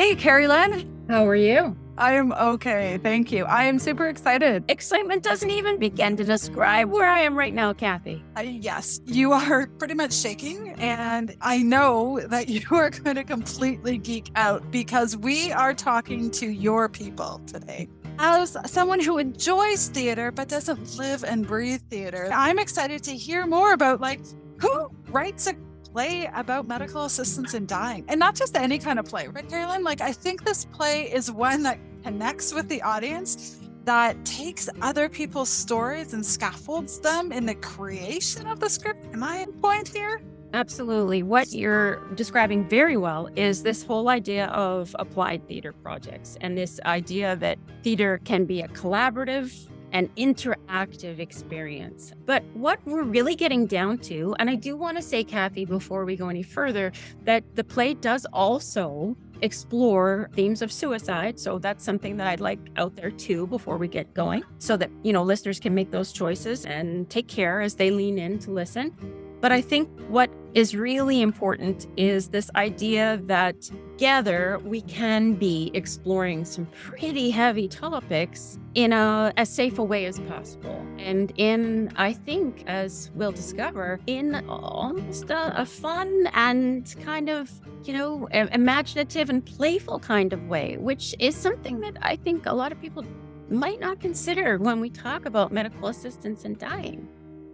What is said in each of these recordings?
Hey, Keri Lynn. How are you? I am okay. Thank you. I am super excited. Excitement doesn't even begin to describe where I am right now, Kathy. Uh, yes, you are pretty much shaking. And I know that you are going to completely geek out because we are talking to your people today. As someone who enjoys theater but doesn't live and breathe theater, I'm excited to hear more about like who writes a play about medical assistance in dying and not just any kind of play, right, Carolyn? Like, I think this play is one that connects with the audience that takes other people's stories and scaffolds them in the creation of the script. Am I in point here? Absolutely. What you're describing very well is this whole idea of applied theater projects and this idea that theater can be a collaborative and interactive experience. But what we're really getting down to, and I do want to say, Kathy, before we go any further, that the play does also explore themes of suicide. So that's something that I'd like out there too before we get going, so that, you know, listeners can make those choices and take care as they lean in to listen. But I think what is really important is this idea that together we can be exploring some pretty heavy topics in a as safe a way as possible. And in, I think, as we'll discover, in almost a, a fun and kind of, you know, imaginative and playful kind of way, which is something that I think a lot of people might not consider when we talk about medical assistance in dying.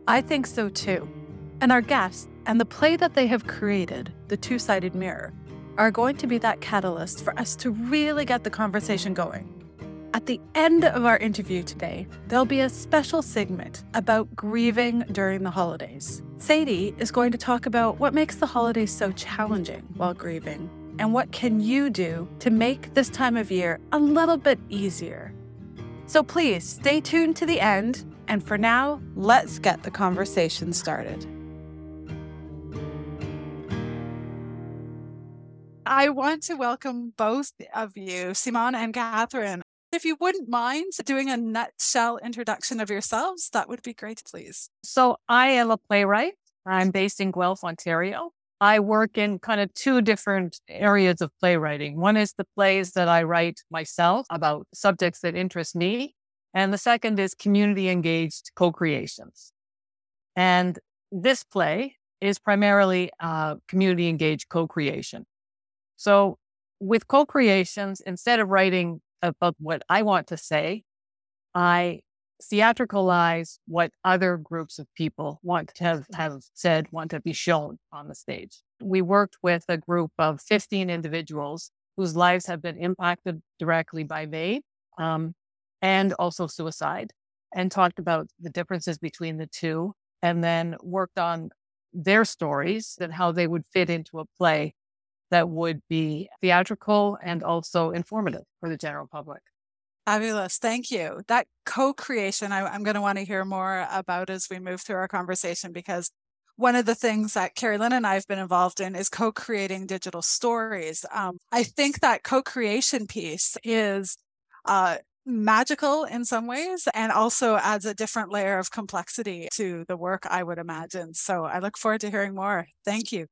I think so too. And our guests and the play that they have created, The Two Sided Mirror, are going to be that catalyst for us to really get the conversation going. At the end of our interview today, there'll be a special segment about grieving during the holidays. Sadie is going to talk about what makes the holidays so challenging while grieving and what can you do to make this time of year a little bit easier. So please stay tuned to the end, and for now, let's get the conversation started. I want to welcome both of you, Simon and Catherine. If you wouldn't mind doing a nutshell introduction of yourselves, that would be great, please. So, I am a playwright. I'm based in Guelph, Ontario. I work in kind of two different areas of playwriting. One is the plays that I write myself about subjects that interest me. And the second is community engaged co creations. And this play is primarily uh, a community engaged co creation. So with co-creations, instead of writing about what I want to say, I theatricalize what other groups of people want to have, have said, want to be shown on the stage. We worked with a group of 15 individuals whose lives have been impacted directly by MAID um, and also suicide, and talked about the differences between the two, and then worked on their stories and how they would fit into a play that would be theatrical and also informative for the general public. Fabulous. Thank you. That co creation, I'm going to want to hear more about as we move through our conversation because one of the things that Keri Lynn and I have been involved in is co creating digital stories. Um, I think that co creation piece is uh, magical in some ways and also adds a different layer of complexity to the work, I would imagine. So I look forward to hearing more. Thank you.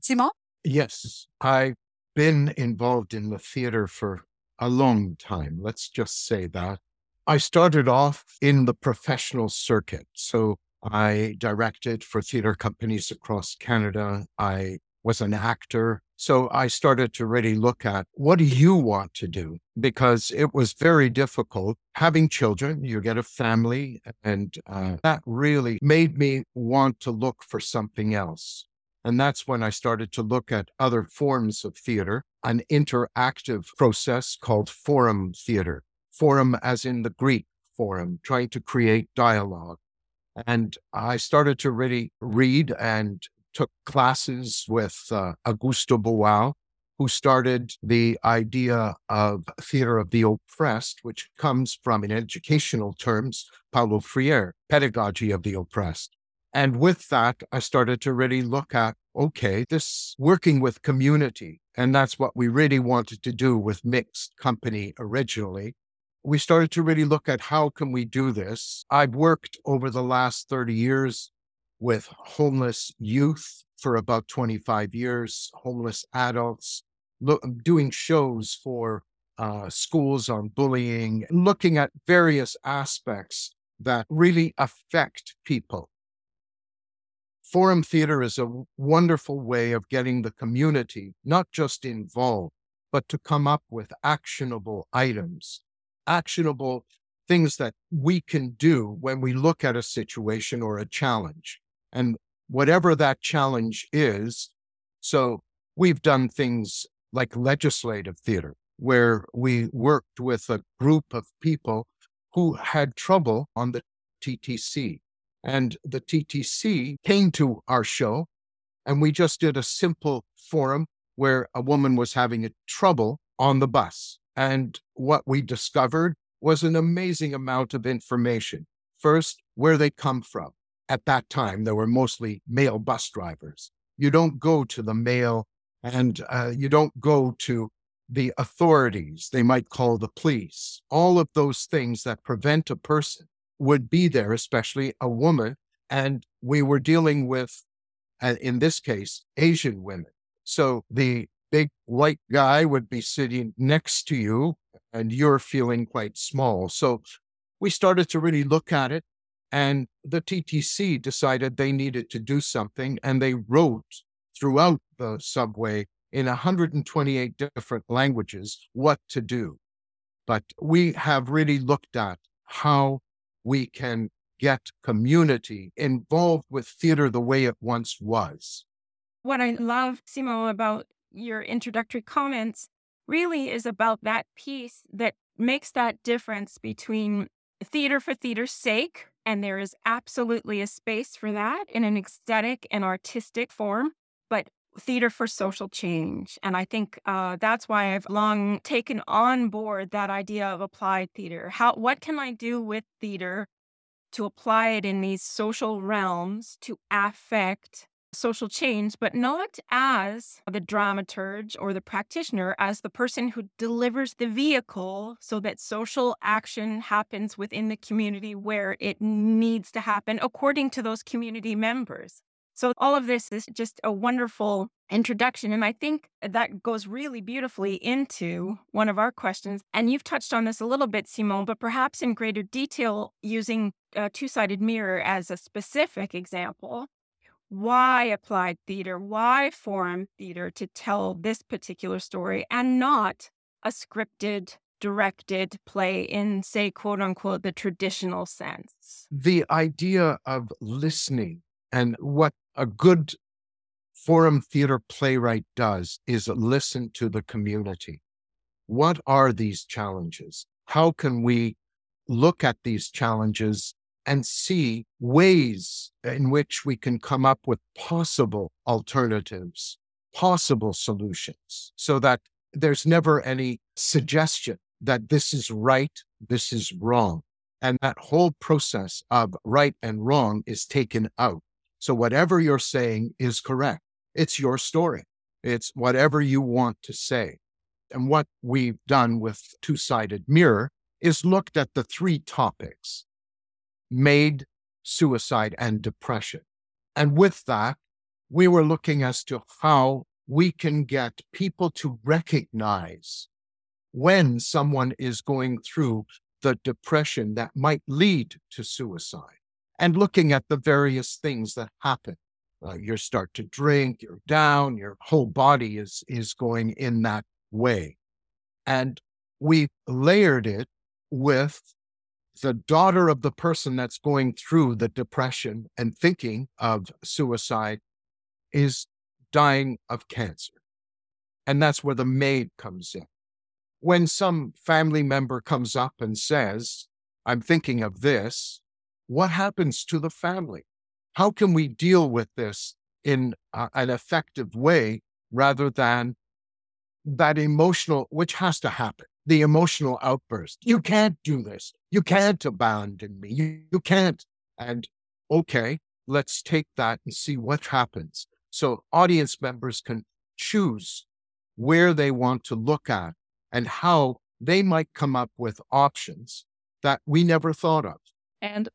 Simon? Yes, I've been involved in the theater for a long time. Let's just say that. I started off in the professional circuit. So I directed for theater companies across Canada. I was an actor. So I started to really look at what do you want to do? Because it was very difficult having children. You get a family, and uh, that really made me want to look for something else. And that's when I started to look at other forms of theater, an interactive process called forum theater. Forum, as in the Greek forum, trying to create dialogue. And I started to really read and took classes with uh, Augusto Boal, who started the idea of theater of the oppressed, which comes from, in educational terms, Paulo Freire, pedagogy of the oppressed. And with that, I started to really look at okay, this working with community. And that's what we really wanted to do with mixed company originally. We started to really look at how can we do this. I've worked over the last 30 years with homeless youth for about 25 years, homeless adults, lo- doing shows for uh, schools on bullying, looking at various aspects that really affect people. Forum theater is a wonderful way of getting the community not just involved, but to come up with actionable items, actionable things that we can do when we look at a situation or a challenge. And whatever that challenge is, so we've done things like legislative theater, where we worked with a group of people who had trouble on the TTC. And the TTC came to our show, and we just did a simple forum where a woman was having a trouble on the bus. And what we discovered was an amazing amount of information. First, where they come from. At that time, there were mostly male bus drivers. You don't go to the male and uh, you don't go to the authorities. They might call the police. All of those things that prevent a person would be there, especially a woman. And we were dealing with, uh, in this case, Asian women. So the big white guy would be sitting next to you and you're feeling quite small. So we started to really look at it. And the TTC decided they needed to do something. And they wrote throughout the subway in 128 different languages what to do. But we have really looked at how we can get community involved with theater the way it once was. What I love, Simo, about your introductory comments really is about that piece that makes that difference between theater for theater's sake, and there is absolutely a space for that in an aesthetic and artistic form, but theater for social change. And I think uh, that's why I've long taken on board that idea of applied theater. How what can I do with theater to apply it in these social realms to affect social change, but not as the dramaturge or the practitioner, as the person who delivers the vehicle so that social action happens within the community where it needs to happen according to those community members. So, all of this is just a wonderful introduction. And I think that goes really beautifully into one of our questions. And you've touched on this a little bit, Simone, but perhaps in greater detail using a two sided mirror as a specific example. Why applied theater? Why forum theater to tell this particular story and not a scripted, directed play in, say, quote unquote, the traditional sense? The idea of listening and what a good forum theater playwright does is listen to the community. What are these challenges? How can we look at these challenges and see ways in which we can come up with possible alternatives, possible solutions, so that there's never any suggestion that this is right, this is wrong. And that whole process of right and wrong is taken out. So whatever you're saying is correct. It's your story. It's whatever you want to say. And what we've done with Two Sided Mirror is looked at the three topics MAID, suicide, and depression. And with that, we were looking as to how we can get people to recognize when someone is going through the depression that might lead to suicide and looking at the various things that happen. Uh, you start to drink, you're down, your whole body is, is going in that way. And we layered it with the daughter of the person that's going through the depression and thinking of suicide is dying of cancer. And that's where the MAID comes in. When some family member comes up and says, I'm thinking of this, what happens to the family? How can we deal with this in uh, an effective way rather than that emotional, which has to happen, the emotional outburst? You can't do this. You can't abandon me. You, you can't. And okay, let's take that and see what happens. So audience members can choose where they want to look at and how they might come up with options that we never thought of. And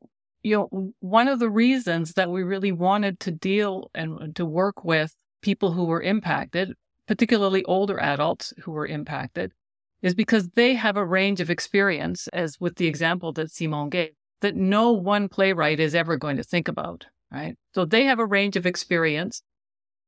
you know, one of the reasons that we really wanted to deal and uh, to work with people who were impacted, particularly older adults who were impacted, is because they have a range of experience, as with the example that Simon gave, that no one playwright is ever going to think about, right? So they have a range of experience.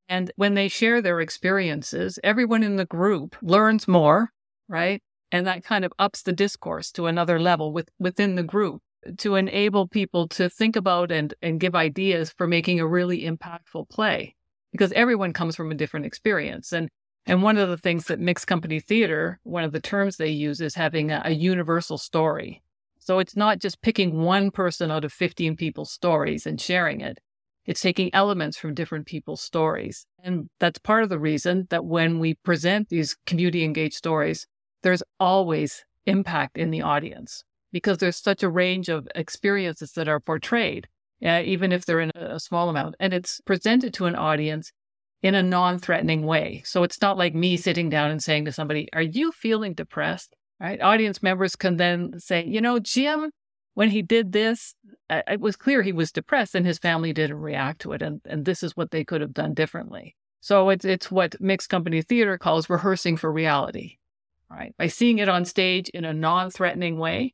And when they share their experiences, everyone in the group learns more, right? And that kind of ups the discourse to another level with, within the group to enable people to think about and, and give ideas for making a really impactful play because everyone comes from a different experience. And and one of the things that mixed company theater, one of the terms they use is having a, a universal story. So it's not just picking one person out of 15 people's stories and sharing it. It's taking elements from different people's stories. And that's part of the reason that when we present these community engaged stories, there's always impact in the audience because there's such a range of experiences that are portrayed, uh, even if they're in a small amount. And it's presented to an audience in a non threatening way. So it's not like me sitting down and saying to somebody, Are you feeling depressed? Right? Audience members can then say, You know, Jim, when he did this, it was clear he was depressed and his family didn't react to it. And, and this is what they could have done differently. So it's, it's what mixed company theater calls rehearsing for reality. Right? By seeing it on stage in a non threatening way,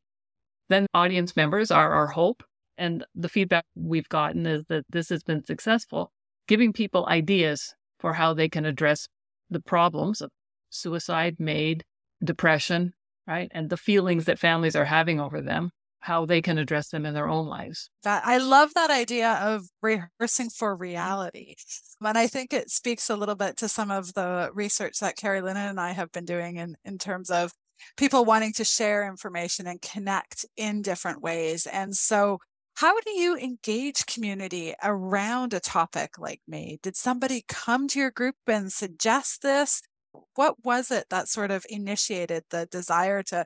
then audience members are our hope. And the feedback we've gotten is that this has been successful, giving people ideas for how they can address the problems of suicide, MAID, depression, right? And the feelings that families are having over them, how they can address them in their own lives. That I love that idea of rehearsing for reality. And I think it speaks a little bit to some of the research that Carrie Lennon and I have been doing in, in terms of people wanting to share information and connect in different ways. And so, how do you engage community around a topic like MAID? Did somebody come to your group and suggest this? What was it that sort of initiated the desire to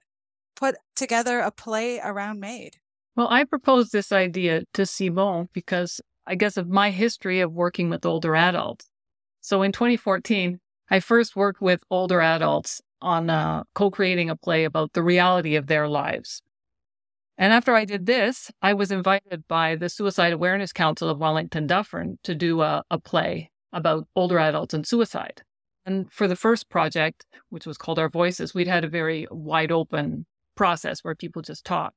put together a play around MAID? Well, I proposed this idea to Simon because I guess of my history of working with older adults. So in 2014, I first worked with older adults on uh, co creating a play about the reality of their lives. And after I did this, I was invited by the Suicide Awareness Council of Wellington Dufferin to do a, a play about older adults and suicide. And for the first project, which was called Our Voices, we'd had a very wide open process where people just talked.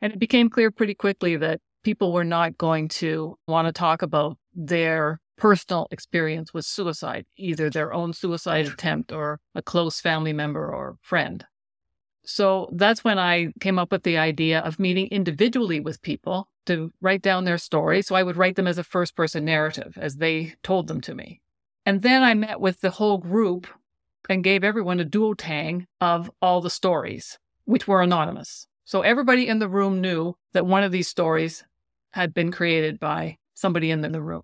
And it became clear pretty quickly that people were not going to want to talk about their personal experience with suicide, either their own suicide attempt or a close family member or friend. So that's when I came up with the idea of meeting individually with people to write down their story. So I would write them as a first person narrative as they told them to me. And then I met with the whole group and gave everyone a duotang of all the stories, which were anonymous. So everybody in the room knew that one of these stories had been created by somebody in the room.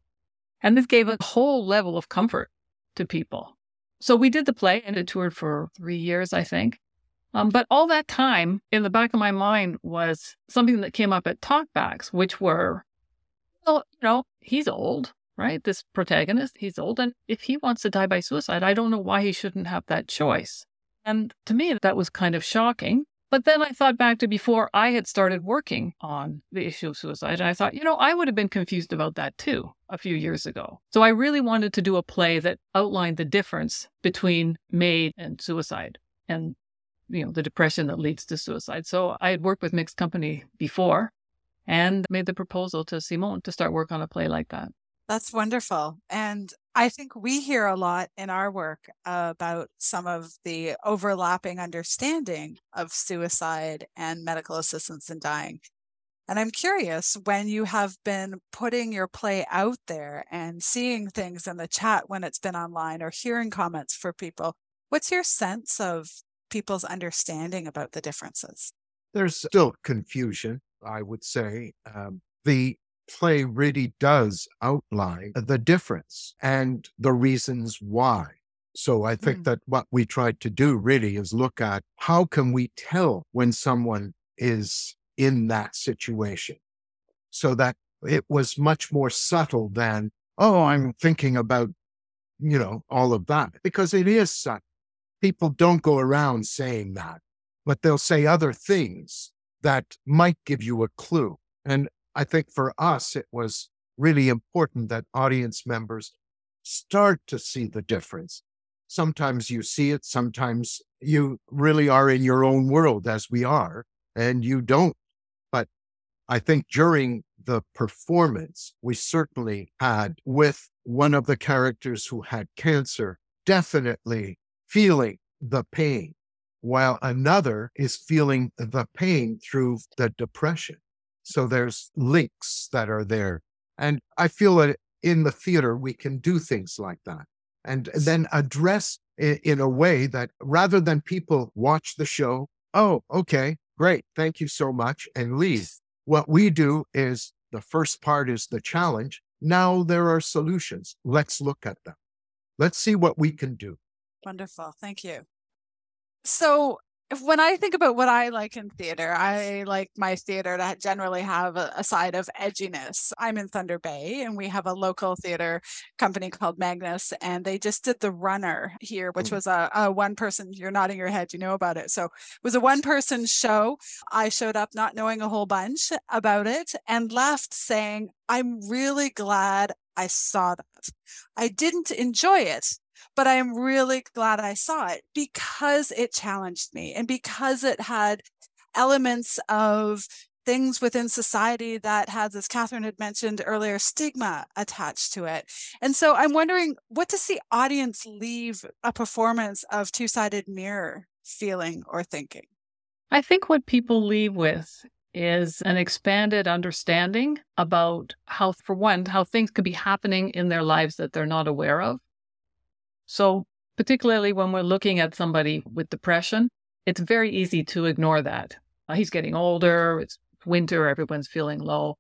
And this gave a whole level of comfort to people. So we did the play and it toured for three years, I think. Um, but all that time in the back of my mind was something that came up at talkbacks, which were, well, you know, he's old, right? This protagonist, he's old. And if he wants to die by suicide, I don't know why he shouldn't have that choice. And to me, that was kind of shocking. But then I thought back to before I had started working on the issue of suicide. And I thought, you know, I would have been confused about that too a few years ago. So I really wanted to do a play that outlined the difference between MAID and suicide and, you know, the depression that leads to suicide. So I had worked with Mixed Company before and made the proposal to Simon to start work on a play like that. That's wonderful. And I think we hear a lot in our work about some of the overlapping understanding of suicide and medical assistance in dying. And I'm curious when you have been putting your play out there and seeing things in the chat when it's been online or hearing comments for people, what's your sense of people's understanding about the differences? There's still confusion, I would say. Um, the play really does outline the difference and the reasons why. So I think mm. that what we tried to do really is look at how can we tell when someone is in that situation so that it was much more subtle than, oh, I'm thinking about, you know, all of that because it is subtle. People don't go around saying that, but they'll say other things that might give you a clue. And I think for us, it was really important that audience members start to see the difference Sometimes you see it, sometimes you really are in your own world as we are, and you don't. But I think during the performance, we certainly had with one of the characters who had cancer, definitely feeling the pain, while another is feeling the pain through the depression. So there's links that are there. And I feel that in the theater, we can do things like that and then address it in a way that rather than people watch the show, oh, okay, great, thank you so much, and leave. What we do is the first part is the challenge. Now there are solutions. Let's look at them. Let's see what we can do. Wonderful. Thank you. So, when I think about what I like in theater, I like my theater to generally have a, a, side of edginess. I'm in Thunder Bay and we have a local theater company called Magnus, and they just did The Runner here, which mm. was a, a one person, you're nodding your head, you know about it. So it was a one person show. I showed up not knowing a whole bunch about it and left saying, I'm really glad I saw that. I didn't enjoy it, but I am really glad I saw it because it challenged me and because it had elements of things within society that has, as Catherine had mentioned earlier, stigma attached to it. And so I'm wondering, what does the audience leave a performance of Two Sided Mirror feeling or thinking? I think what people leave with is an expanded understanding about how, for one, how things could be happening in their lives that they're not aware of. So, particularly when we're looking at somebody with depression, it's very easy to ignore that. Uh, he's getting older, it's winter, everyone's feeling low.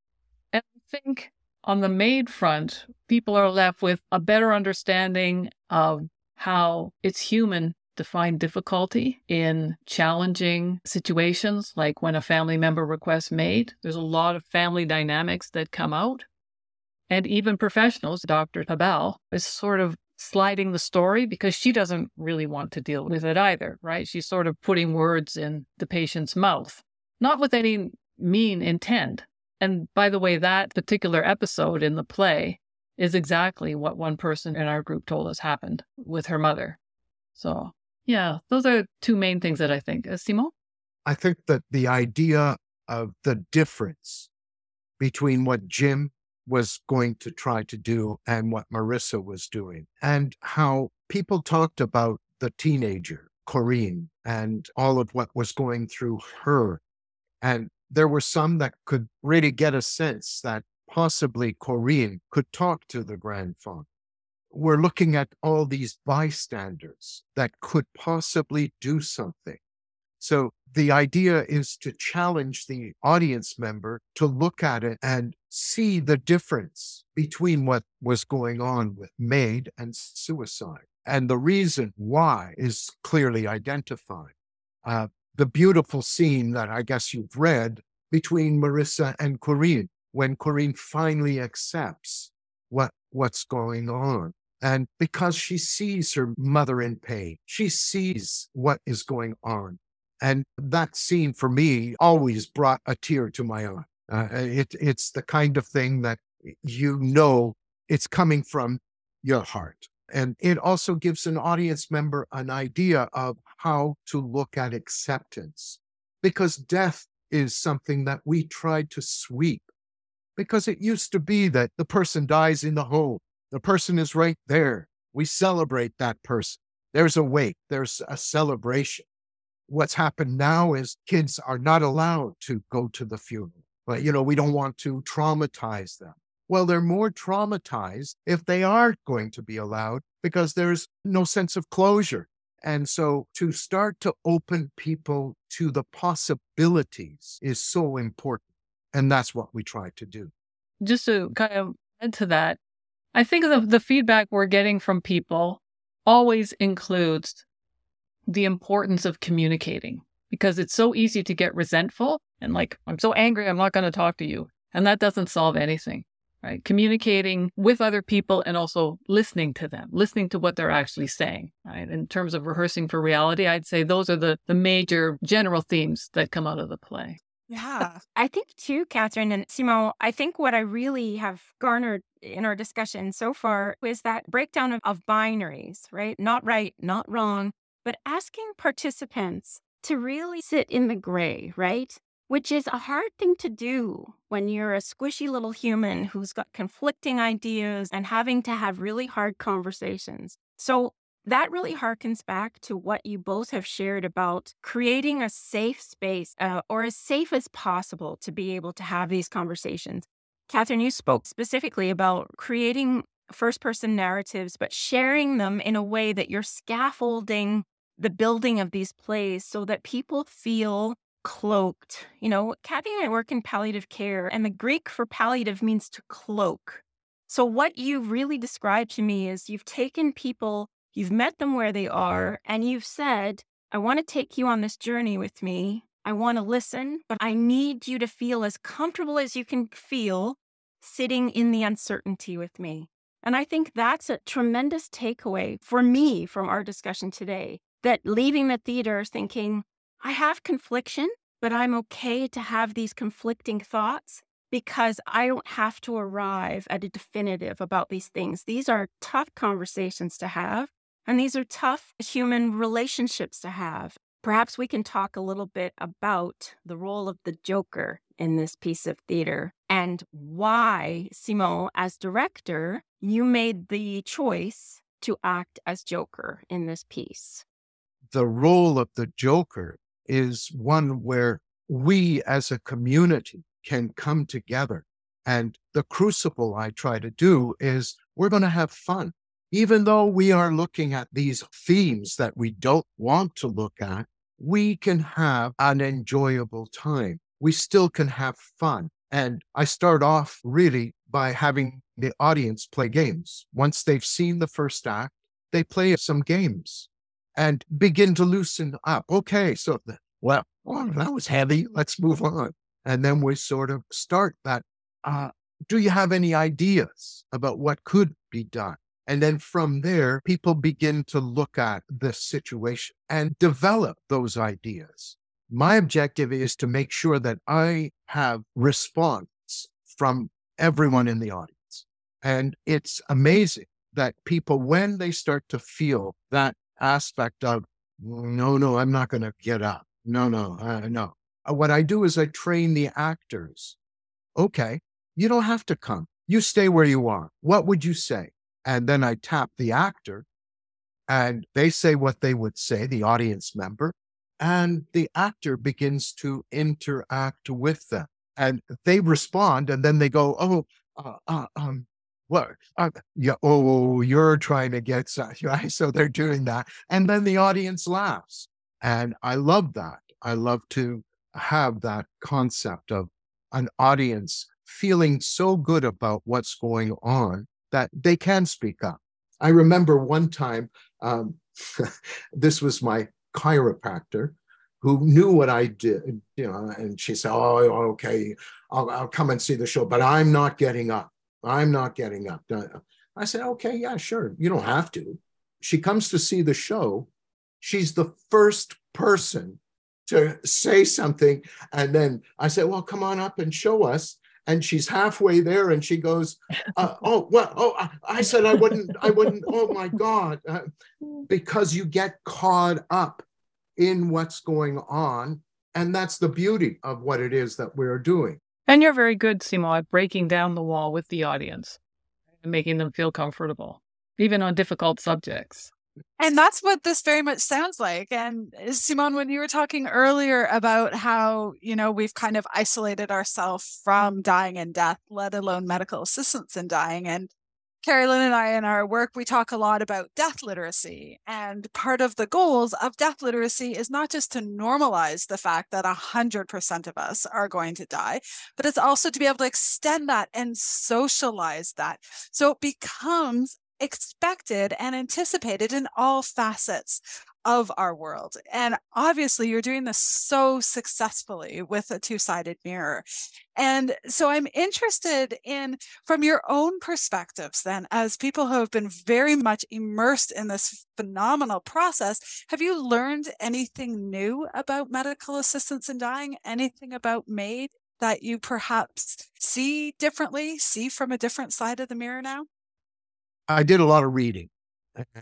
And I think on the MAID front, people are left with a better understanding of how it's human to find difficulty in challenging situations, like when a family member requests MAID. There's a lot of family dynamics that come out. And even professionals, Dr. Habal is sort of sliding the story because she doesn't really want to deal with it either, right? She's sort of putting words in the patient's mouth, not with any mean intent. And by the way, that particular episode in the play is exactly what one person in our group told us happened with her mother. So, yeah, those are two main things that I think. Uh, Simon? I think that the idea of the difference between what Jim was going to try to do and what Marissa was doing, and how people talked about the teenager, Corinne, and all of what was going through her. And there were some that could really get a sense that possibly Corinne could talk to the grandfather. We're looking at all these bystanders that could possibly do something. So the idea is to challenge the audience member to look at it and see the difference between what was going on with MAID and suicide. And the reason why is clearly identified. Uh, the beautiful scene that I guess you've read between Marissa and Corinne, when Corinne finally accepts what, what's going on. And because she sees her mother in pain, she sees what is going on. And that scene for me always brought a tear to my eye. Uh, it, it's the kind of thing that you know it's coming from your heart. And it also gives an audience member an idea of how to look at acceptance because death is something that we try to sweep because it used to be that the person dies in the home. The person is right there. We celebrate that person. There's a wake, there's a celebration what's happened now is kids are not allowed to go to the funeral. But, you know, we don't want to traumatize them. Well, they're more traumatized if they are going to be allowed because there's no sense of closure. And so to start to open people to the possibilities is so important. And that's what we try to do. Just to mm. kind of add to that, I think the, the feedback we're getting from people always includes the importance of communicating because it's so easy to get resentful and like, I'm so angry, I'm not going to talk to you. And that doesn't solve anything, right? Communicating with other people and also listening to them, listening to what they're actually saying, right? In terms of rehearsing for reality, I'd say those are the, the major general themes that come out of the play. Yeah. I think too, Catherine and Simon, I think what I really have garnered in our discussion so far is that breakdown of, of binaries, right? Not right, not wrong, but asking participants to really sit in the gray, right? Which is a hard thing to do when you're a squishy little human who's got conflicting ideas and having to have really hard conversations. So that really harkens back to what you both have shared about creating a safe space uh, or as safe as possible to be able to have these conversations. Catherine, you spoke specifically about creating first person narratives, but sharing them in a way that you're scaffolding the building of these plays so that people feel cloaked. You know, Kathy and I work in palliative care, and the Greek for palliative means to cloak. So, what you've really described to me is you've taken people You've met them where they are, and you've said, I want to take you on this journey with me. I want to listen, but I need you to feel as comfortable as you can feel sitting in the uncertainty with me. And I think that's a tremendous takeaway for me from our discussion today that leaving the theater thinking, I have confliction, but I'm okay to have these conflicting thoughts because I don't have to arrive at a definitive about these things. These are tough conversations to have. And these are tough human relationships to have. Perhaps we can talk a little bit about the role of the Joker in this piece of theater and why, Simon, as director, you made the choice to act as Joker in this piece. The role of the Joker is one where we as a community can come together. And the crucible I try to do is we're going to have fun even though we are looking at these themes that we don't want to look at, we can have an enjoyable time. We still can have fun. And I start off really by having the audience play games. Once they've seen the first act, they play some games and begin to loosen up. Okay, so, the, well, oh, that was heavy. Let's move on. And then we sort of start that. Uh, do you have any ideas about what could be done? And then from there, people begin to look at the situation and develop those ideas. My objective is to make sure that I have response from everyone in the audience. And it's amazing that people, when they start to feel that aspect of, no, no, I'm not going to get up. No, no, uh, no. Uh, what I do is I train the actors. Okay, you don't have to come. You stay where you are. What would you say? And then I tap the actor and they say what they would say, the audience member, and the actor begins to interact with them. And they respond, and then they go, Oh, uh, uh, um, Uh, yeah, oh, you're trying to get some, right? So they're doing that. And then the audience laughs. And I love that. I love to have that concept of an audience feeling so good about what's going on that they can speak up. I remember one time, um, this was my chiropractor who knew what I did, you know, and she said, Oh, okay, I'll, I'll come and see the show, but I'm not getting up. I'm not getting up. I said, Okay, yeah, sure. You don't have to. She comes to see the show. She's the first person to say something. And then I said, Well, come on up and show us and she's halfway there and she goes uh, oh well oh i said i wouldn't i wouldn't oh my god uh, because you get caught up in what's going on and that's the beauty of what it is that we're doing and you're very good simo at breaking down the wall with the audience and making them feel comfortable even on difficult subjects and that's what this very much sounds like. And uh, Simon, when you were talking earlier about how, you know, we've kind of isolated ourselves from dying and death, let alone medical assistance in dying. And Carolyn and I, in our work, we talk a lot about death literacy. And part of the goals of death literacy is not just to normalize the fact that 100% of us are going to die, but it's also to be able to extend that and socialize that. So it becomes expected and anticipated in all facets of our world. And obviously, you're doing this so successfully with a two sided mirror. And so I'm interested in, from your own perspectives, then, as people who have been very much immersed in this phenomenal process, have you learned anything new about medical assistance in dying? Anything about MAID that you perhaps see differently, see from a different side of the mirror now? I did a lot of reading,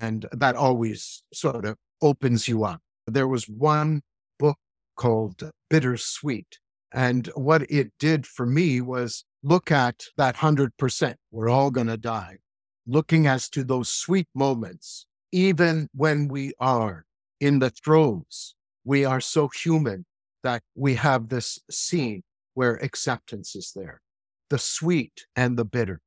and that always sort of opens you up. There was one book called Bittersweet. And what it did for me was look at that 100%. We're all going to die. Looking as to those sweet moments, even when we are in the throes, we are so human that we have this scene where acceptance is there, the sweet and the bitter.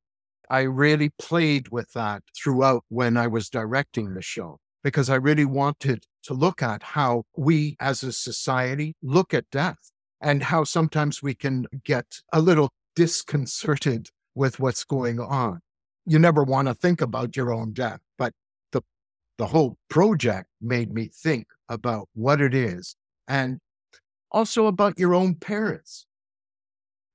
I really played with that throughout when I was directing the show because I really wanted to look at how we as a society look at death and how sometimes we can get a little disconcerted with what's going on. You never want to think about your own death, but the the whole project made me think about what it is and also about your own parents.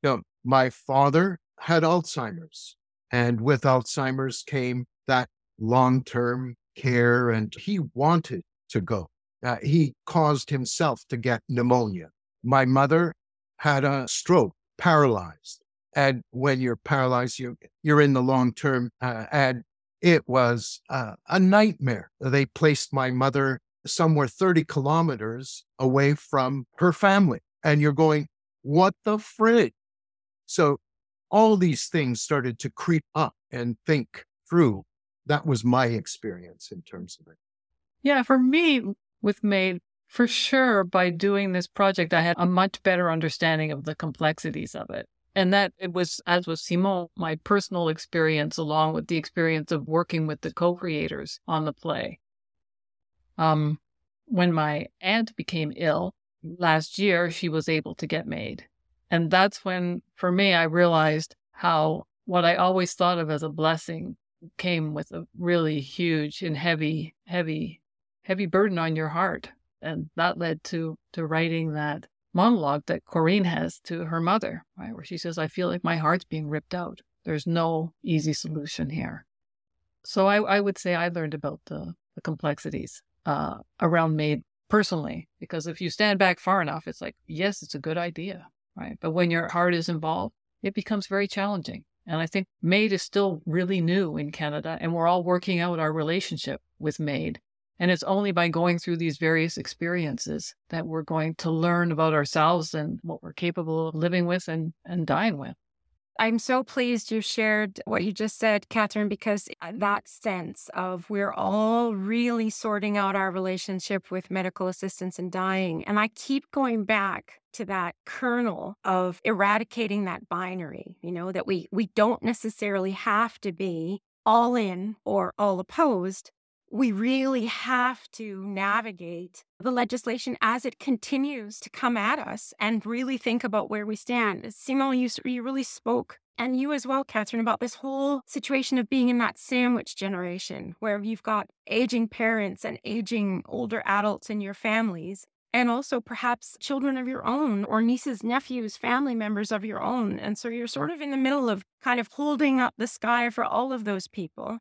You know, my father had Alzheimer's, and with Alzheimer's came that long term care and he wanted to go. Uh, he caused himself to get pneumonia. My mother had a stroke, paralyzed. And when you're paralyzed, you, you're in the long term. Uh, and it was uh, a nightmare. They placed my mother somewhere 30 kilometers away from her family. And you're going, what the frig? So all these things started to creep up and think through that was my experience in terms of it. Yeah, for me with MAID, for sure, by doing this project, I had a much better understanding of the complexities of it. And that it was, as with Simon, my personal experience, along with the experience of working with the co creators on the play. Um, when my aunt became ill last year, she was able to get MAID. And that's when, for me, I realized how what I always thought of as a blessing came with a really huge and heavy, heavy, heavy burden on your heart. And that led to to writing that monologue that Corinne has to her mother, right, where she says, I feel like my heart's being ripped out. There's no easy solution here. So I, I would say I learned about the, the complexities uh, around MAID personally, because if you stand back far enough, it's like, yes, it's a good idea, right? But when your heart is involved, it becomes very challenging. And I think MAID is still really new in Canada, and we're all working out our relationship with MAID. And it's only by going through these various experiences that we're going to learn about ourselves and what we're capable of living with and, and dying with. I'm so pleased you shared what you just said, Catherine, because uh, that sense of we're all really sorting out our relationship with medical assistance in dying. And I keep going back to that kernel of eradicating that binary, you know, that we we don't necessarily have to be all in or all opposed, we really have to navigate the legislation as it continues to come at us and really think about where we stand. Simon, you, you really spoke, and you as well, Catherine, about this whole situation of being in that sandwich generation where you've got aging parents and aging older adults in your families. And also, perhaps children of your own, or nieces, nephews, family members of your own. And so you're sort of in the middle of kind of holding up the sky for all of those people.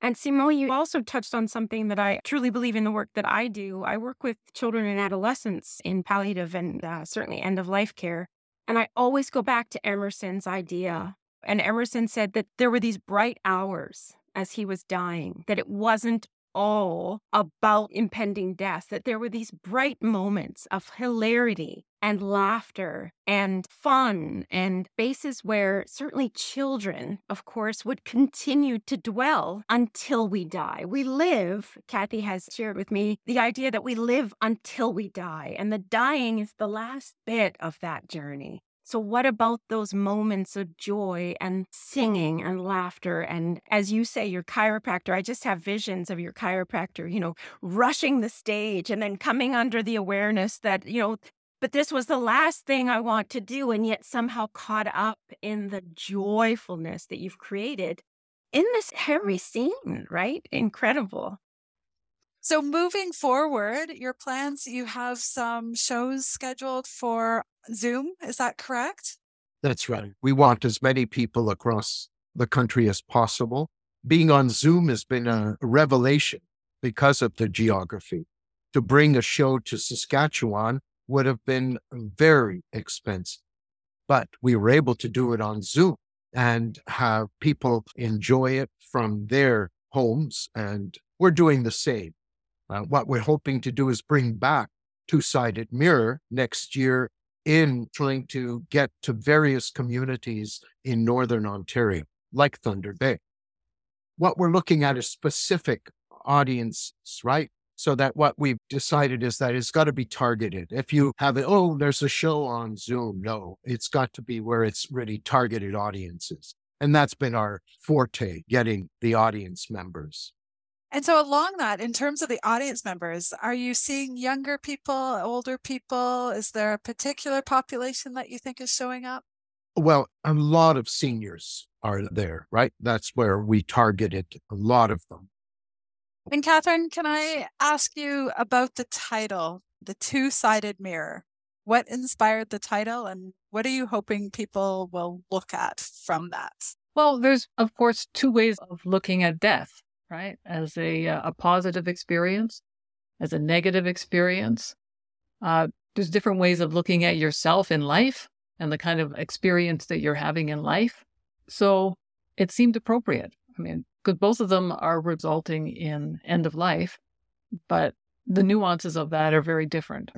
And Simon, you also touched on something that I truly believe in the work that I do. I work with children and adolescents in palliative and uh, certainly end of life care. And I always go back to Emerson's idea. And Emerson said that there were these bright hours as he was dying, that it wasn't all about impending death, that there were these bright moments of hilarity and laughter and fun and spaces where certainly children, of course, would continue to dwell until we die. We live, Kathy has shared with me, the idea that we live until we die, and the dying is the last bit of that journey. So, what about those moments of joy and singing and laughter? And as you say, your chiropractor, I just have visions of your chiropractor, you know, rushing the stage and then coming under the awareness that, you know, but this was the last thing I want to do, and yet somehow caught up in the joyfulness that you've created in this heavy scene, right? Incredible. So, moving forward, your plans, you have some shows scheduled for Zoom. Is that correct? That's right. We want as many people across the country as possible. Being on Zoom has been a revelation because of the geography. To bring a show to Saskatchewan would have been very expensive, but we were able to do it on Zoom and have people enjoy it from their homes. And we're doing the same. Uh, what we're hoping to do is bring back two sided mirror next year in trying to get to various communities in Northern Ontario, like Thunder Bay. What we're looking at is specific audiences, right? So that what we've decided is that it's got to be targeted. If you have it, oh, there's a show on Zoom. No, it's got to be where it's really targeted audiences. And that's been our forte, getting the audience members. And so, along that, in terms of the audience members, are you seeing younger people, older people? Is there a particular population that you think is showing up? Well, a lot of seniors are there, right? That's where we targeted a lot of them. And Catherine, can I ask you about the title, The Two Sided Mirror? What inspired the title and what are you hoping people will look at from that? Well, there's, of course, two ways of looking at death right? As a, uh, a positive experience, as a negative experience. Uh, there's different ways of looking at yourself in life and the kind of experience that you're having in life. So it seemed appropriate. I mean, because both of them are resulting in end of life, but the nuances of that are very different.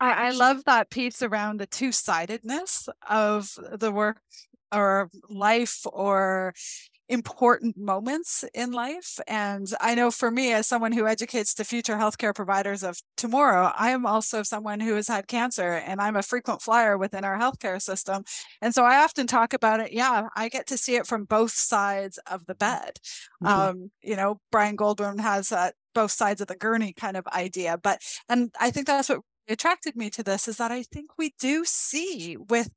I, I love that piece around the two sidedness of the work or life or important moments in life. And I know for me, as someone who educates the future healthcare providers of tomorrow, I am also someone who has had cancer and I'm a frequent flyer within our healthcare system. And so I often talk about it. Yeah, I get to see it from both sides of the bed. Mm-hmm. Um, you know, Brian Goldblum has that both sides of the gurney kind of idea. But, and I think that's what attracted me to this is that I think we do see with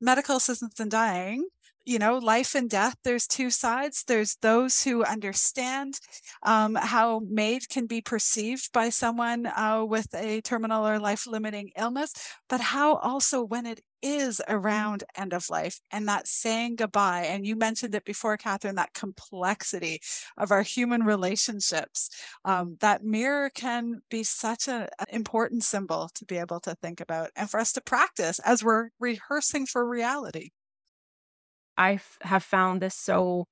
medical assistance in dying you know, life and death, there's two sides. There's those who understand um, how MAID can be perceived by someone uh, with a terminal or life limiting illness, but how also when it is around end of life and that saying goodbye. And you mentioned it before, Catherine, that complexity of our human relationships. Um, that mirror can be such an important symbol to be able to think about and for us to practice as we're rehearsing for reality. I have found this so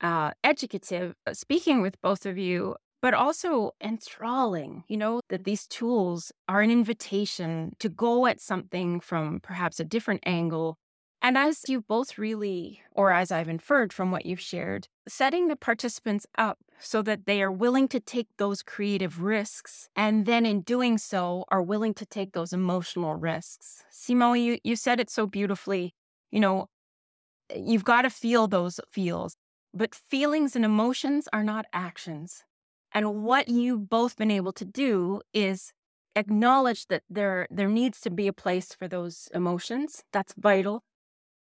uh, educative, uh, speaking with both of you, but also enthralling, you know, that these tools are an invitation to go at something from perhaps a different angle. And as you both really, or as I've inferred from what you've shared, setting the participants up so that they are willing to take those creative risks. And then in doing so, are willing to take those emotional risks. Simone, you, you said it so beautifully. You know, you've got to feel those feels. But feelings and emotions are not actions. And what you've both been able to do is acknowledge that there there needs to be a place for those emotions. That's vital.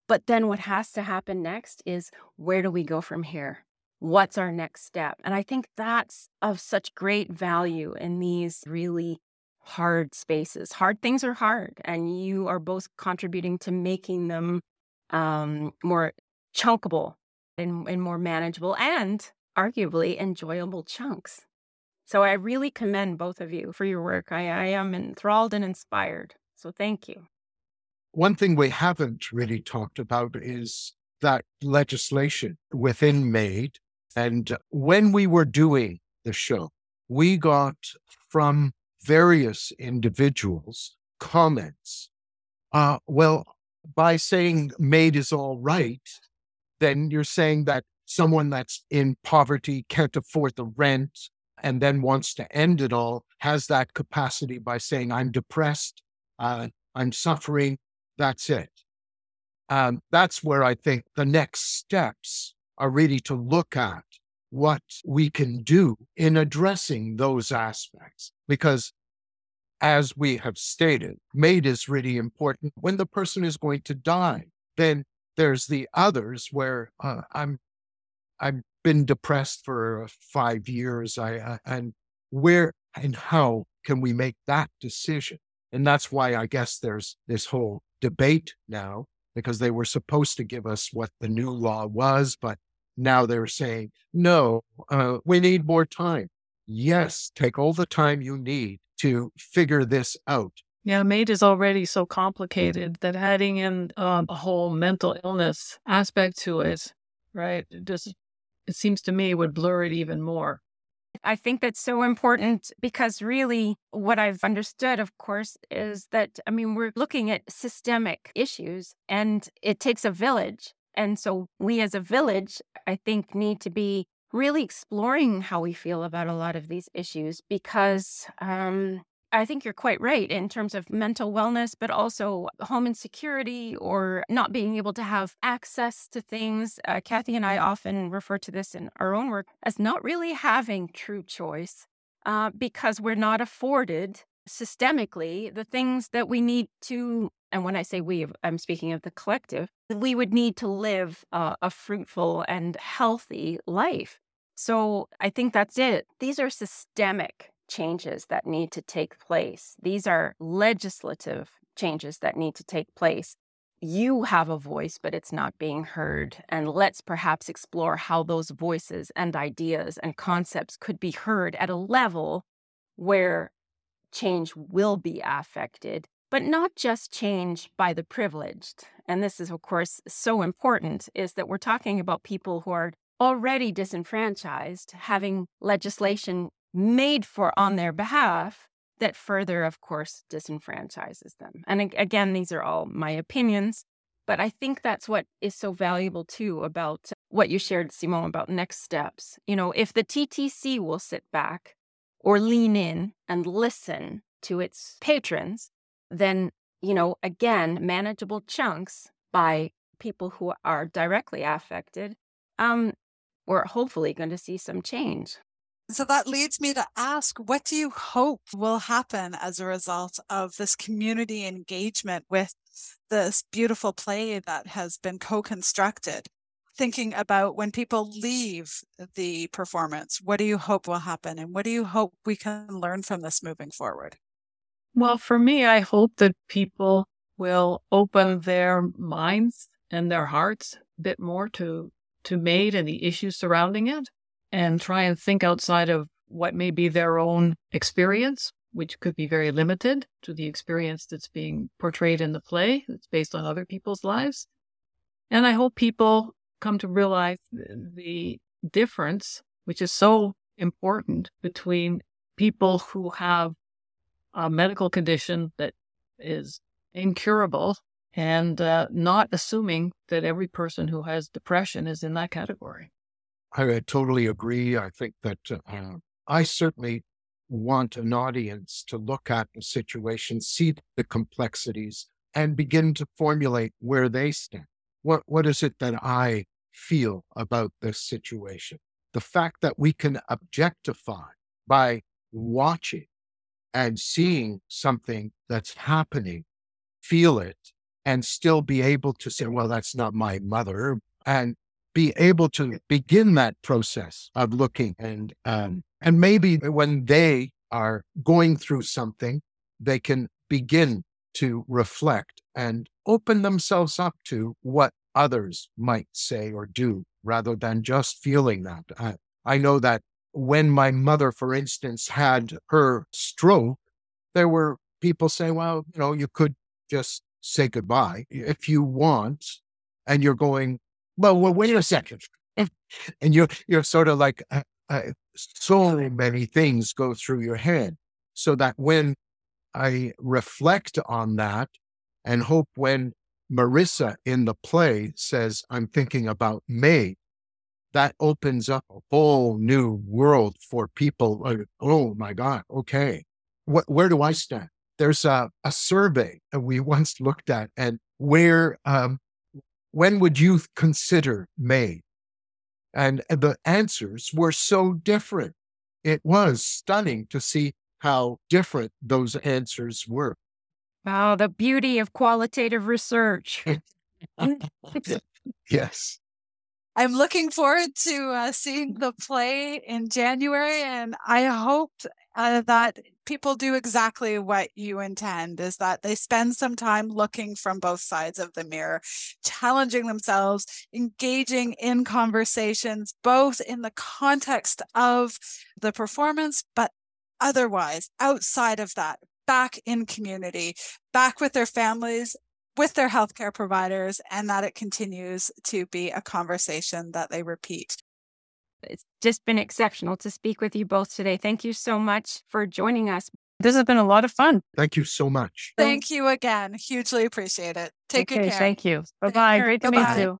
But then what has to happen next is where do we go from here? What's our next step? And I think that's of such great value in these really hard spaces. Hard things are hard, and you are both contributing to making them um, more chunkable and, and more manageable and arguably enjoyable chunks. So I really commend both of you for your work. I, I am enthralled and inspired. So thank you. One thing we haven't really talked about is that legislation within MAID. And when we were doing the show, we got from various individuals comments. Uh, well, by saying MAID is all right, then you're saying that someone that's in poverty can't afford the rent and then wants to end it all has that capacity by saying, I'm depressed, uh, I'm suffering, that's it. Um, that's where I think the next steps are really to look at what we can do in addressing those aspects. Because as we have stated, MAID is really important when the person is going to die. Then there's the others where uh, I'm, I've been depressed for five years. I uh, and where And how can we make that decision? And that's why I guess there's this whole debate now because they were supposed to give us what the new law was, but now they're saying, no, uh, we need more time. Yes, take all the time you need to figure this out. Yeah, MAID is already so complicated that adding in um, a whole mental illness aspect to it, right? It just it seems to me would blur it even more. I think that's so important because really what I've understood, of course, is that, I mean, we're looking at systemic issues and it takes a village. And so we as a village, I think, need to be really exploring how we feel about a lot of these issues because um, I think you're quite right in terms of mental wellness, but also home insecurity or not being able to have access to things. Uh, Kathy and I often refer to this in our own work as not really having true choice uh, because we're not afforded systemically the things that we need to. And when I say we, I'm speaking of the collective, we would need to live uh, a fruitful and healthy life. So I think that's it. These are systemic changes that need to take place. These are legislative changes that need to take place. You have a voice, but it's not being heard. And let's perhaps explore how those voices and ideas and concepts could be heard at a level where change will be affected, but not just change by the privileged. And this is, of course, so important is that we're talking about people who are already disenfranchised, having legislation made for on their behalf that further, of course, disenfranchises them. And again, these are all my opinions, but I think that's what is so valuable too about what you shared, Simon, about next steps. You know, if the TTC will sit back or lean in and listen to its patrons, then, you know, again, manageable chunks by people who are directly affected, um, we're hopefully going to see some change. So that leads me to ask what do you hope will happen as a result of this community engagement with this beautiful play that has been co constructed? Thinking about when people leave the performance, what do you hope will happen? And what do you hope we can learn from this moving forward? Well, for me, I hope that people will open their minds and their hearts a bit more to, to MAID and the issues surrounding it and try and think outside of what may be their own experience, which could be very limited to the experience that's being portrayed in the play that's based on other people's lives. And I hope people come to realize the difference, which is so important between people who have a medical condition that is incurable and uh, not assuming that every person who has depression is in that category. I totally agree. I think that uh, I certainly want an audience to look at the situation, see the complexities, and begin to formulate where they stand. What what is it that I feel about this situation? The fact that we can objectify by watching and seeing something that's happening, feel it, and still be able to say, well, that's not my mother, and be able to begin that process of looking and um, and maybe when they are going through something, they can begin to reflect and open themselves up to what others might say or do rather than just feeling that. I, I know that when my mother, for instance, had her stroke, there were people saying, well, you know, you could just say goodbye if you want. And you're going, well, well wait a second. and you're, you're sort of like, uh, uh, so many things go through your head. So that when I reflect on that and hope when Marissa in the play says, I'm thinking about MAID, that opens up a whole new world for people. Like, oh my God, okay. What, where do I stand? There's a, a survey that we once looked at, and where um, when would you consider MAID? And the answers were so different. It was stunning to see how different those answers were. Wow, the beauty of qualitative research. yes. I'm looking forward to uh, seeing the play in January, and I hope uh, that people do exactly what you intend is that they spend some time looking from both sides of the mirror, challenging themselves, engaging in conversations, both in the context of the performance, but otherwise outside of that, back in community, back with their families, with their healthcare providers, and that it continues to be a conversation that they repeat. It's just been exceptional to speak with you both today. Thank you so much for joining us. This has been a lot of fun. Thank you so much. Thank you again. Hugely appreciate it. Take okay, good care. Thank you. Bye bye. Great to Bye-bye. meet you.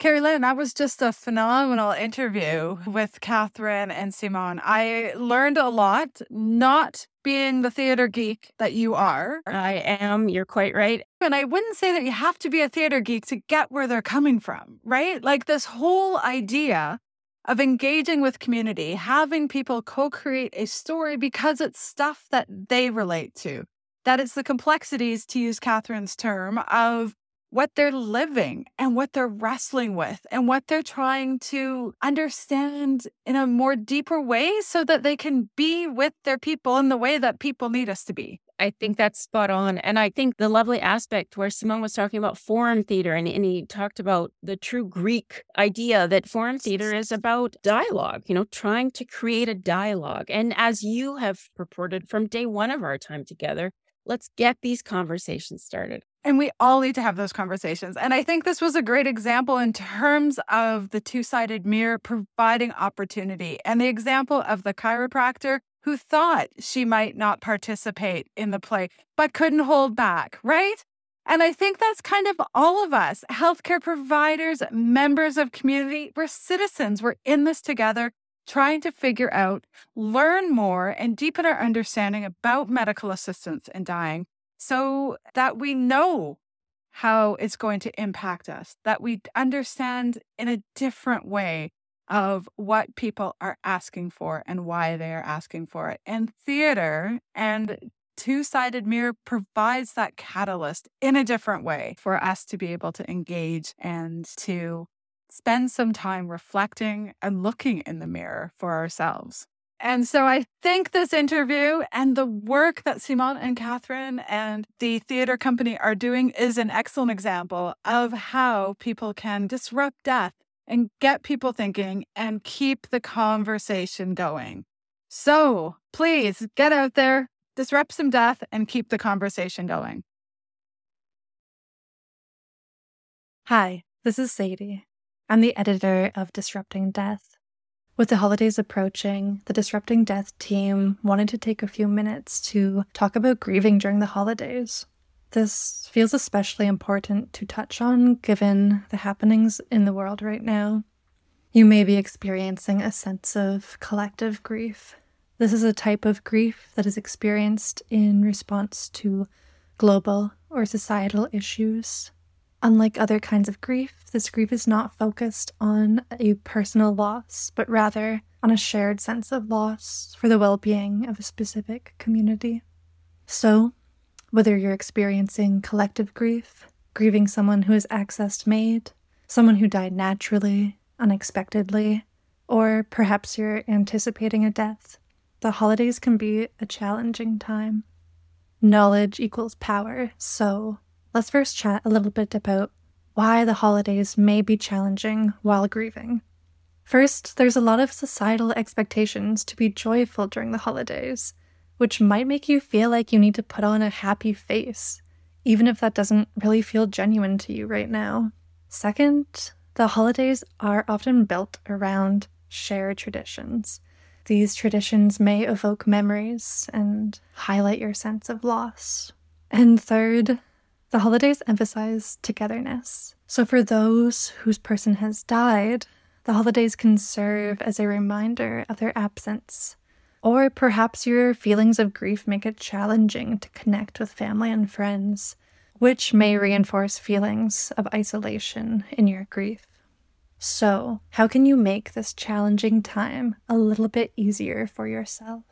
Keri Lynn, that was just a phenomenal interview with Catherine and Simon. I learned a lot, not being the theater geek that you are. I am, you're quite right. And I wouldn't say that you have to be a theater geek to get where they're coming from, right? Like this whole idea of engaging with community, having people co create a story because it's stuff that they relate to, that it's the complexities, to use Catherine's term, of what they're living and what they're wrestling with and what they're trying to understand in a more deeper way so that they can be with their people in the way that people need us to be. I think that's spot on. And I think the lovely aspect where Simone was talking about forum theater and, and he talked about the true Greek idea that forum theater is about dialogue, you know, trying to create a dialogue. And as you have purported from day one of our time together, let's get these conversations started. And we all need to have those conversations. And I think this was a great example in terms of the two sided mirror providing opportunity and the example of the chiropractor who thought she might not participate in the play, but couldn't hold back, right? And I think that's kind of all of us healthcare providers, members of community. We're citizens. We're in this together, trying to figure out, learn more, and deepen our understanding about medical assistance in dying so that we know how it's going to impact us, that we understand in a different way of what people are asking for and why they are asking for it. And theater and two sided mirror provides that catalyst in a different way for us to be able to engage and to spend some time reflecting and looking in the mirror for ourselves. And so I think this interview and the work that Simone and Catherine and the theater company are doing is an excellent example of how people can disrupt death and get people thinking and keep the conversation going. So please get out there, disrupt some death, and keep the conversation going. Hi, this is Sadie. I'm the editor of Disrupting Death. With the holidays approaching, the Disrupting Death team wanted to take a few minutes to talk about grieving during the holidays. This feels especially important to touch on given the happenings in the world right now. You may be experiencing a sense of collective grief. This is a type of grief that is experienced in response to global or societal issues. Unlike other kinds of grief, this grief is not focused on a personal loss, but rather on a shared sense of loss for the well being of a specific community. So, whether you're experiencing collective grief, grieving someone who is accessed MAID, someone who died naturally, unexpectedly, or perhaps you're anticipating a death, the holidays can be a challenging time. Knowledge equals power, so let's first chat a little bit about why the holidays may be challenging while grieving. First, there's a lot of societal expectations to be joyful during the holidays, which might make you feel like you need to put on a happy face, even if that doesn't really feel genuine to you right now. Second, the holidays are often built around shared traditions. These traditions may evoke memories and highlight your sense of loss. And third, the holidays emphasize togetherness. So, for those whose person has died, the holidays can serve as a reminder of their absence. Or perhaps your feelings of grief make it challenging to connect with family and friends, which may reinforce feelings of isolation in your grief. So, how can you make this challenging time a little bit easier for yourself?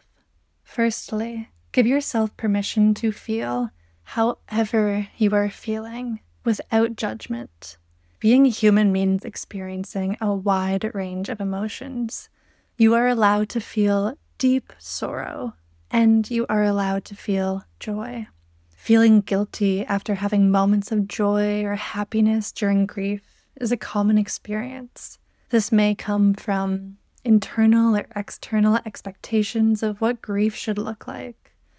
Firstly, give yourself permission to feel however you are feeling without judgment. Being human means experiencing a wide range of emotions. You are allowed to feel deep sorrow, and you are allowed to feel joy. Feeling guilty after having moments of joy or happiness during grief is a common experience. This may come from internal or external expectations of what grief should look like.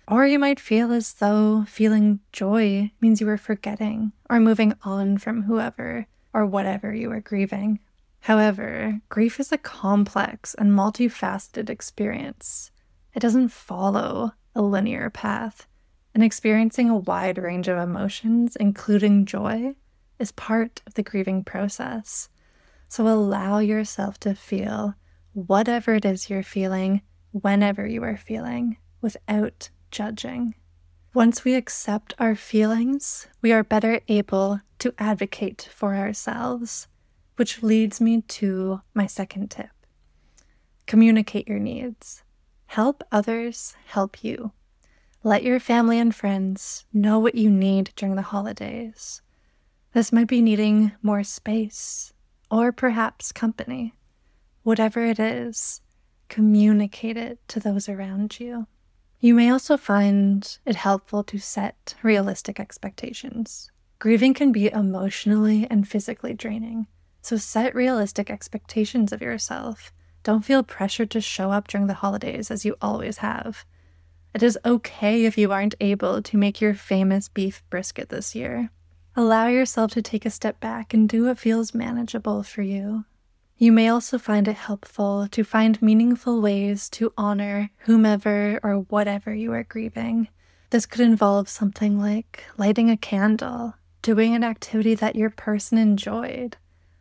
Or you might feel as though feeling joy means you are forgetting or moving on from whoever or whatever you are grieving. However, grief is a complex and multifaceted experience. It doesn't follow a linear path, and experiencing a wide range of emotions, including joy, is part of the grieving process. So allow yourself to feel whatever it is you're feeling, whenever you are feeling, without judging. Once we accept our feelings, we are better able to advocate for ourselves, which leads me to my second tip communicate your needs. Help others help you. Let your family and friends know what you need during the holidays. This might be needing more space or perhaps company. Whatever it is, communicate it to those around you. You may also find it helpful to set realistic expectations. Grieving can be emotionally and physically draining, so set realistic expectations of yourself. Don't feel pressured to show up during the holidays as you always have. It is okay if you aren't able to make your famous beef brisket this year. Allow yourself to take a step back and do what feels manageable for you. You may also find it helpful to find meaningful ways to honor whomever or whatever you are grieving. This could involve something like lighting a candle, doing an activity that your person enjoyed,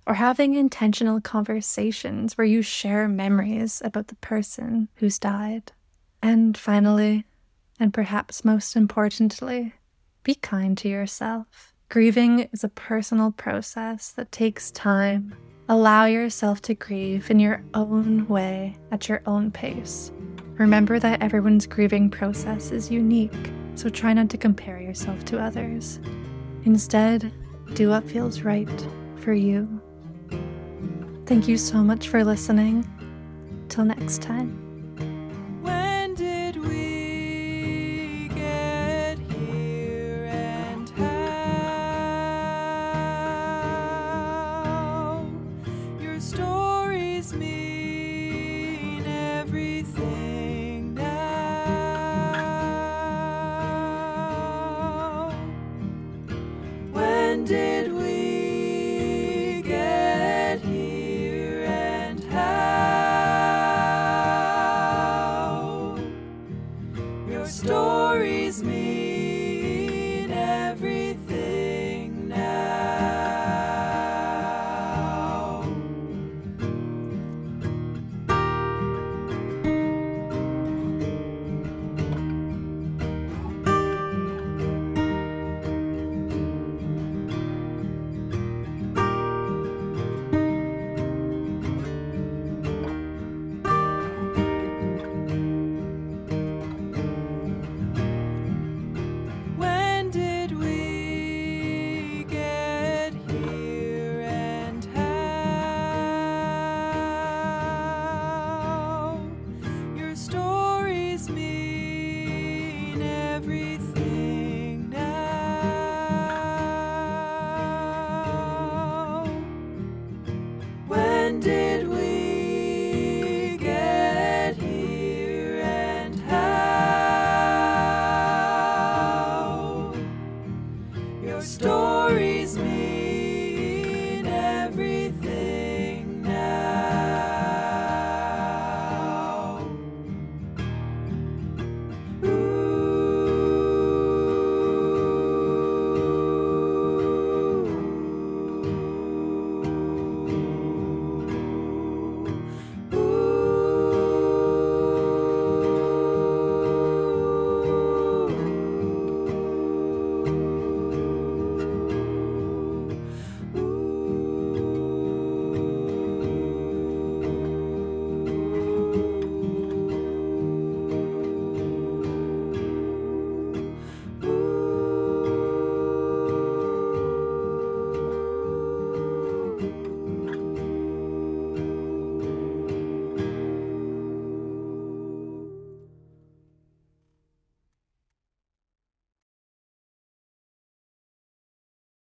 or having intentional conversations where you share memories about the person who's died. And finally, and perhaps most importantly, be kind to yourself. Grieving is a personal process that takes time. Allow yourself to grieve in your own way at your own pace. Remember that everyone's grieving process is unique, so try not to compare yourself to others. Instead, do what feels right for you. Thank you so much for listening. Till next time.